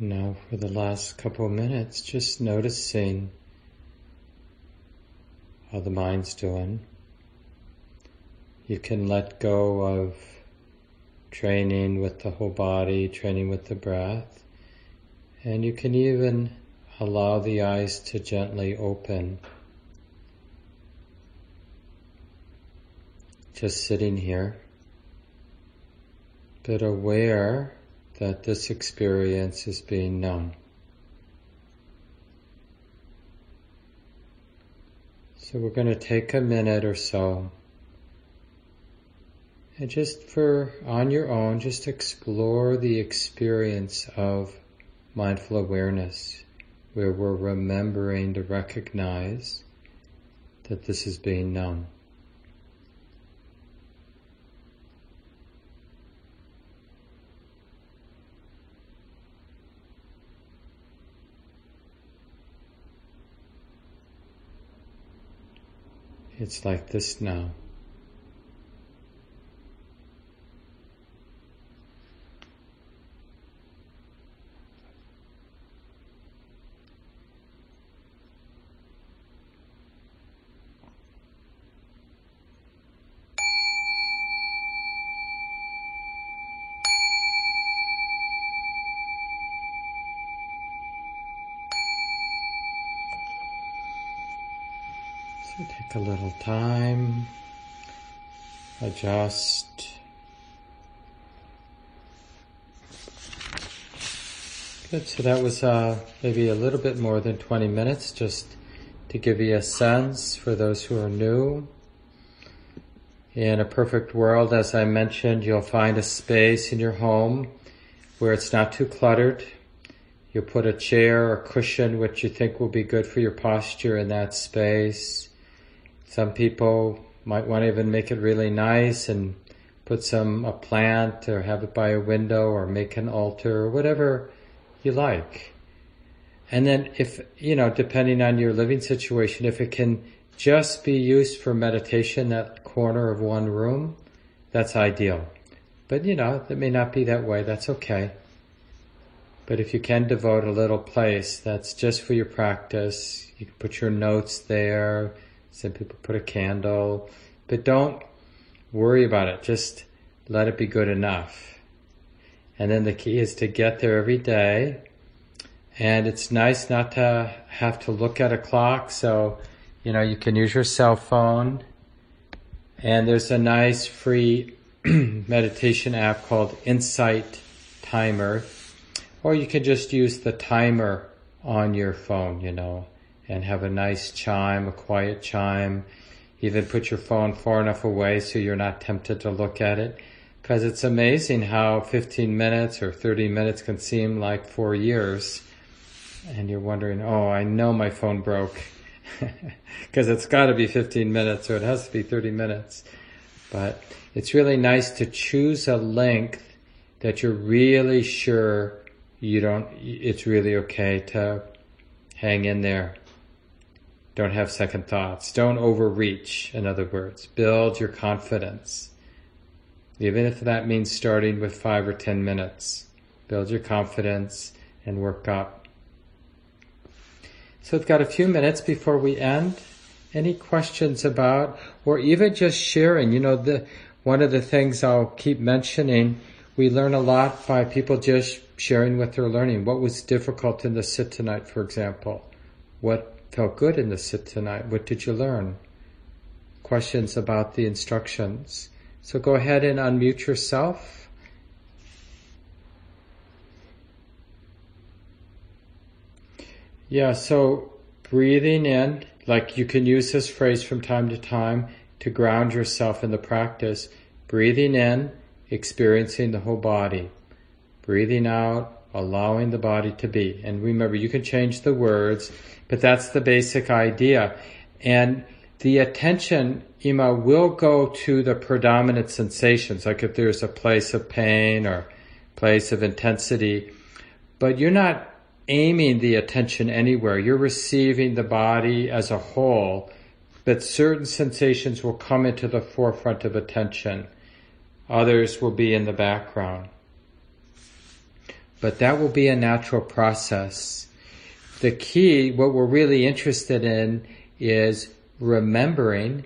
Now, for the last couple of minutes, just noticing how the mind's doing. You can let go of training with the whole body, training with the breath, and you can even allow the eyes to gently open. Just sitting here, but aware that this experience is being known. So we're going to take a minute or so and just for on your own, just explore the experience of mindful awareness where we're remembering to recognize that this is being known. It's like this now. Take a little time, adjust. Good, so that was uh, maybe a little bit more than 20 minutes just to give you a sense for those who are new. In a perfect world, as I mentioned, you'll find a space in your home where it's not too cluttered. You'll put a chair or cushion which you think will be good for your posture in that space. Some people might want to even make it really nice and put some a plant or have it by a window or make an altar or whatever you like. And then if, you know, depending on your living situation, if it can just be used for meditation, that corner of one room, that's ideal. But you know, it may not be that way, that's okay. But if you can devote a little place that's just for your practice, you can put your notes there, some people put a candle, but don't worry about it. Just let it be good enough. And then the key is to get there every day. And it's nice not to have to look at a clock. So, you know, you can use your cell phone. And there's a nice free meditation app called Insight Timer. Or you can just use the timer on your phone, you know and have a nice chime, a quiet chime. Even put your phone far enough away so you're not tempted to look at it. Because it's amazing how 15 minutes or 30 minutes can seem like four years. And you're wondering, oh, I know my phone broke. Because it's got to be 15 minutes or it has to be 30 minutes. But it's really nice to choose a length that you're really sure you don't, it's really okay to hang in there. Don't have second thoughts. Don't overreach, in other words. Build your confidence. Even if that means starting with five or ten minutes. Build your confidence and work up. So we've got a few minutes before we end. Any questions about, or even just sharing, you know, the, one of the things I'll keep mentioning, we learn a lot by people just sharing what they're learning. What was difficult in the sit tonight, for example? What felt good in the sit tonight? What did you learn? Questions about the instructions. So go ahead and unmute yourself. Yeah, so breathing in, like you can use this phrase from time to time to ground yourself in the practice. Breathing in, experiencing the whole body. Breathing out, allowing the body to be. And remember, you can change the words but that's the basic idea. And the attention, Ima, will go to the predominant sensations, like if there's a place of pain or place of intensity, but you're not aiming the attention anywhere. You're receiving the body as a whole, but certain sensations will come into the forefront of attention. Others will be in the background. But that will be a natural process. The key, what we're really interested in is remembering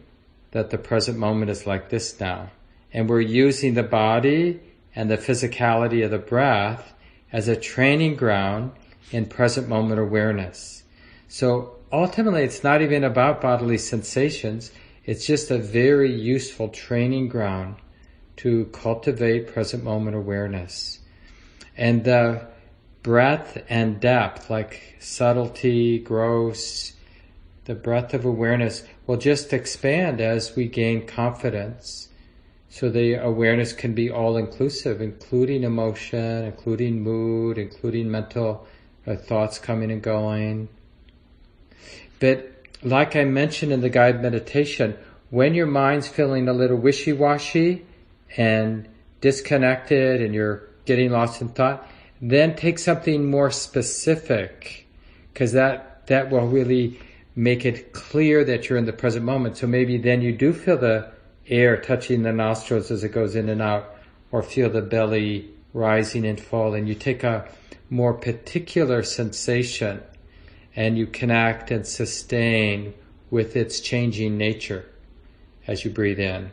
that the present moment is like this now. And we're using the body and the physicality of the breath as a training ground in present moment awareness. So ultimately, it's not even about bodily sensations. It's just a very useful training ground to cultivate present moment awareness. And the breadth and depth, like subtlety, gross, the breadth of awareness will just expand as we gain confidence. So the awareness can be all inclusive, including emotion, including mood, including mental uh, thoughts coming and going. But like I mentioned in the guided meditation, when your mind's feeling a little wishy-washy and disconnected and you're getting lost in thought, then take something more specific because that, that will really make it clear that you're in the present moment. So maybe then you do feel the air touching the nostrils as it goes in and out or feel the belly rising and falling. You take a more particular sensation and you connect and sustain with its changing nature as you breathe in,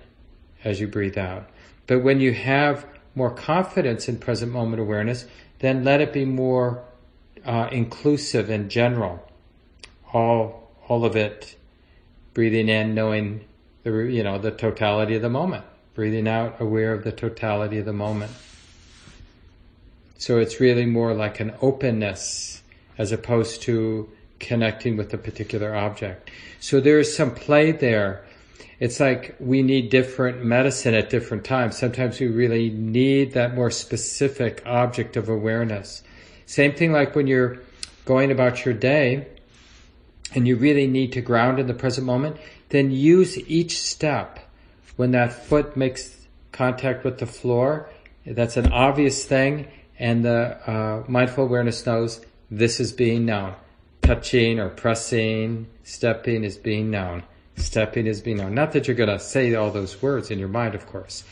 as you breathe out. But when you have more confidence in present moment awareness, then let it be more uh, inclusive and general. All, all of it, breathing in, knowing the, you know, the totality of the moment. Breathing out, aware of the totality of the moment. So it's really more like an openness as opposed to connecting with a particular object. So there is some play there. It's like we need different medicine at different times. Sometimes we really need that more specific object of awareness. Same thing like when you're going about your day and you really need to ground in the present moment, then use each step when that foot makes contact with the floor. That's an obvious thing and the uh, mindful awareness knows this is being known. Touching or pressing, stepping is being known. Stepping is being known. Not that you're going to say all those words in your mind, of course,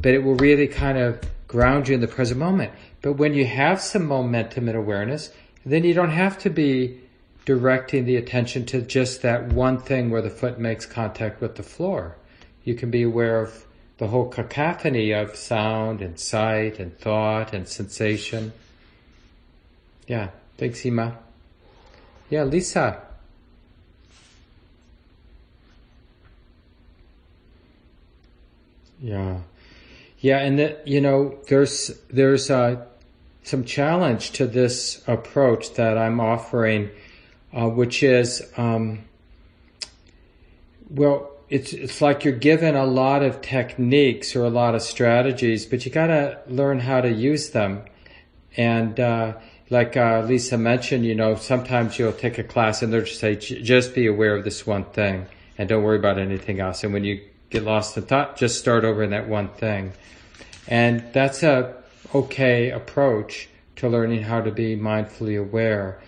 but it will really kind of ground you in the present moment. But when you have some momentum and awareness, then you don't have to be directing the attention to just that one thing where the foot makes contact with the floor. You can be aware of the whole cacophony of sound and sight and thought and sensation. Yeah, thanks, Ima. Yeah, Lisa. Yeah, yeah, and that you know, there's there's uh, some challenge to this approach that I'm offering, uh, which is, um, well, it's it's like you're given a lot of techniques or a lot of strategies, but you got to learn how to use them. And uh, like uh, Lisa mentioned, you know, sometimes you'll take a class and they'll just say, just be aware of this one thing and don't worry about anything else. And when you get lost in thought, just start over in that one thing. And that's a okay approach to learning how to be mindfully aware.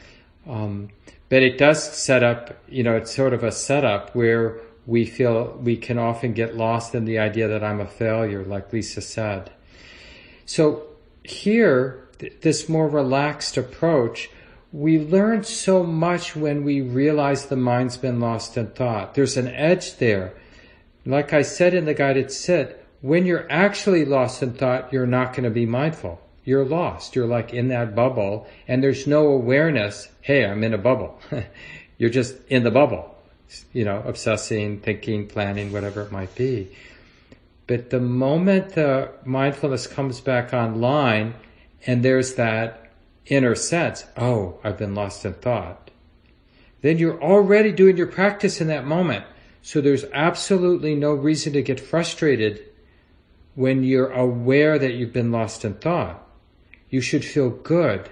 Um, but it does set up, you know, it's sort of a setup where we feel we can often get lost in the idea that I'm a failure, like Lisa said. So here, th- this more relaxed approach, we learn so much when we realize the mind's been lost in thought. There's an edge there. Like I said in the guided sit, when you're actually lost in thought, you're not going to be mindful. You're lost. You're like in that bubble and there's no awareness. Hey, I'm in a bubble. you're just in the bubble you know, obsessing, thinking, planning, whatever it might be. But the moment the mindfulness comes back online and there's that inner sense, oh, I've been lost in thought, then you're already doing your practice in that moment. So there's absolutely no reason to get frustrated when you're aware that you've been lost in thought. You should feel good.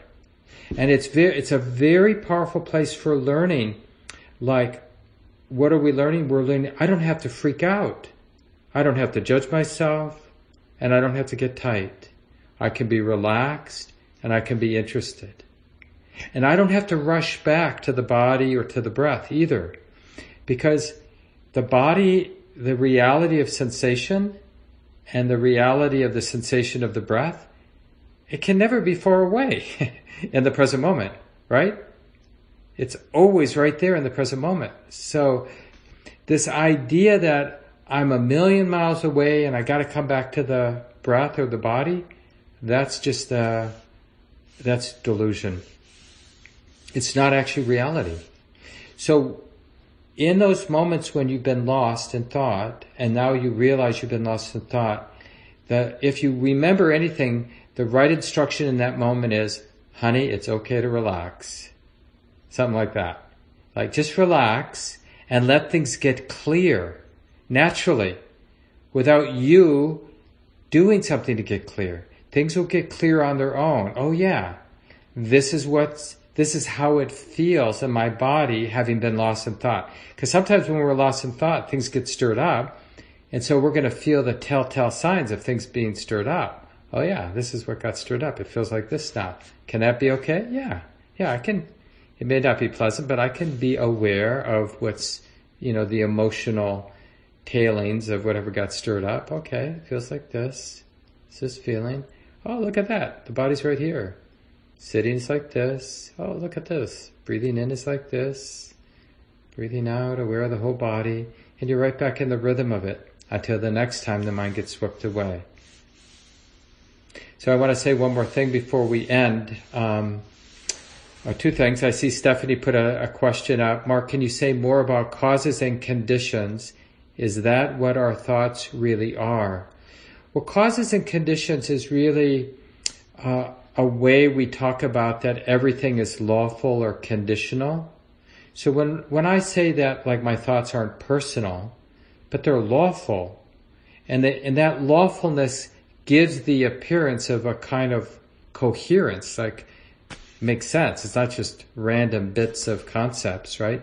And it's very, it's a very powerful place for learning. Like, what are we learning? We're learning, I don't have to freak out. I don't have to judge myself and I don't have to get tight. I can be relaxed and I can be interested. And I don't have to rush back to the body or to the breath either because the body, the reality of sensation and the reality of the sensation of the breath it can never be far away in the present moment, right? It's always right there in the present moment. So this idea that I'm a million miles away and I got to come back to the breath or the body, that's just uh, that's delusion. It's not actually reality. So in those moments when you've been lost in thought and now you realize you've been lost in thought, that if you remember anything, the right instruction in that moment is, honey, it's okay to relax. Something like that. Like just relax and let things get clear naturally without you doing something to get clear. Things will get clear on their own. Oh yeah, this is what's, this is how it feels in my body having been lost in thought. Because sometimes when we're lost in thought, things get stirred up. And so we're going to feel the telltale signs of things being stirred up. Oh yeah, this is what got stirred up. It feels like this now. Can that be okay? Yeah. Yeah, I can, it may not be pleasant, but I can be aware of what's, you know, the emotional tailings of whatever got stirred up. Okay, it feels like this. It's this feeling. Oh, look at that. The body's right here. Sitting is like this. Oh, look at this. Breathing in is like this. Breathing out, aware of the whole body. And you're right back in the rhythm of it until the next time the mind gets swept away. So I want to say one more thing before we end. Um, uh, two things. I see Stephanie put a, a question up. Mark, can you say more about causes and conditions? Is that what our thoughts really are? Well, causes and conditions is really uh, a way we talk about that everything is lawful or conditional. So when, when I say that, like my thoughts aren't personal, but they're lawful, and, the, and that lawfulness gives the appearance of a kind of coherence, like makes sense. It's not just random bits of concepts, right?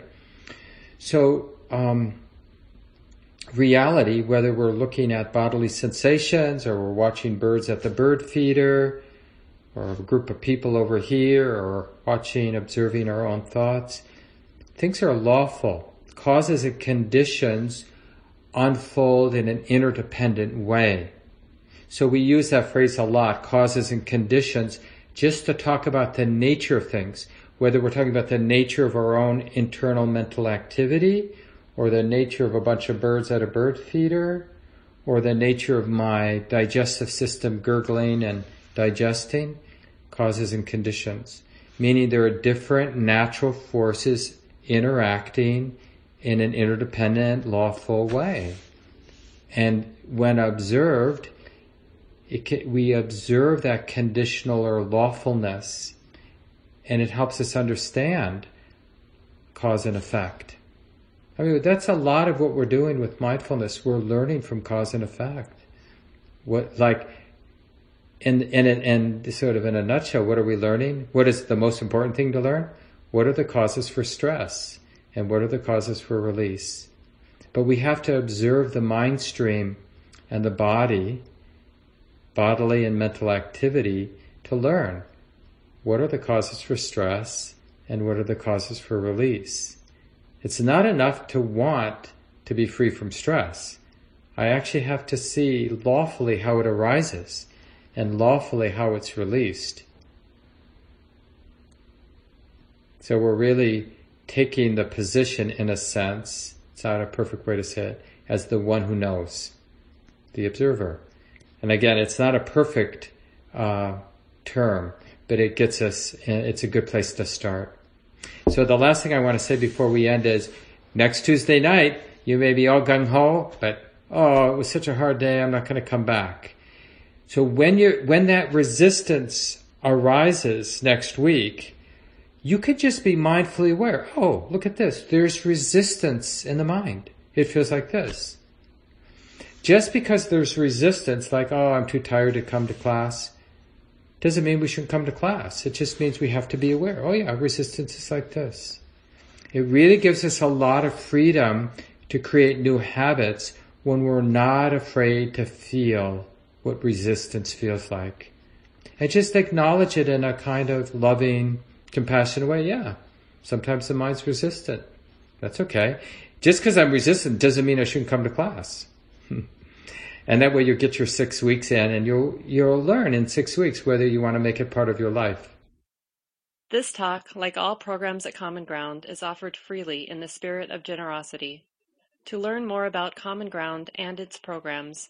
So, um, reality, whether we're looking at bodily sensations or we're watching birds at the bird feeder or a group of people over here or watching, observing our own thoughts, things are lawful. Causes and conditions unfold in an interdependent way. So we use that phrase a lot, causes and conditions, just to talk about the nature of things, whether we're talking about the nature of our own internal mental activity, or the nature of a bunch of birds at a bird feeder, or the nature of my digestive system gurgling and digesting, causes and conditions. Meaning there are different natural forces interacting in an interdependent, lawful way. And when observed, can, we observe that conditional or lawfulness, and it helps us understand cause and effect. I mean, that's a lot of what we're doing with mindfulness. We're learning from cause and effect. What, like, and and and sort of in a nutshell, what are we learning? What is the most important thing to learn? What are the causes for stress, and what are the causes for release? But we have to observe the mind stream and the body bodily and mental activity to learn what are the causes for stress and what are the causes for release. It's not enough to want to be free from stress. I actually have to see lawfully how it arises and lawfully how it's released. So we're really taking the position in a sense, it's not a perfect way to say it, as the one who knows, the observer. And again, it's not a perfect uh, term, but it gets us, it's a good place to start. So the last thing I want to say before we end is next Tuesday night, you may be all gung ho, but oh, it was such a hard day, I'm not going to come back. So when you when that resistance arises next week, you could just be mindfully aware. Oh, look at this. There's resistance in the mind. It feels like this. Just because there's resistance, like, oh, I'm too tired to come to class, doesn't mean we shouldn't come to class. It just means we have to be aware. Oh yeah, resistance is like this. It really gives us a lot of freedom to create new habits when we're not afraid to feel what resistance feels like. And just acknowledge it in a kind of loving, compassionate way. Yeah, sometimes the mind's resistant. That's okay. Just because I'm resistant doesn't mean I shouldn't come to class. And that way you'll get your six weeks in and you'll, you'll learn in six weeks whether you want to make it part of your life. This talk, like all programs at Common Ground, is offered freely in the spirit of generosity. To learn more about Common Ground and its programs,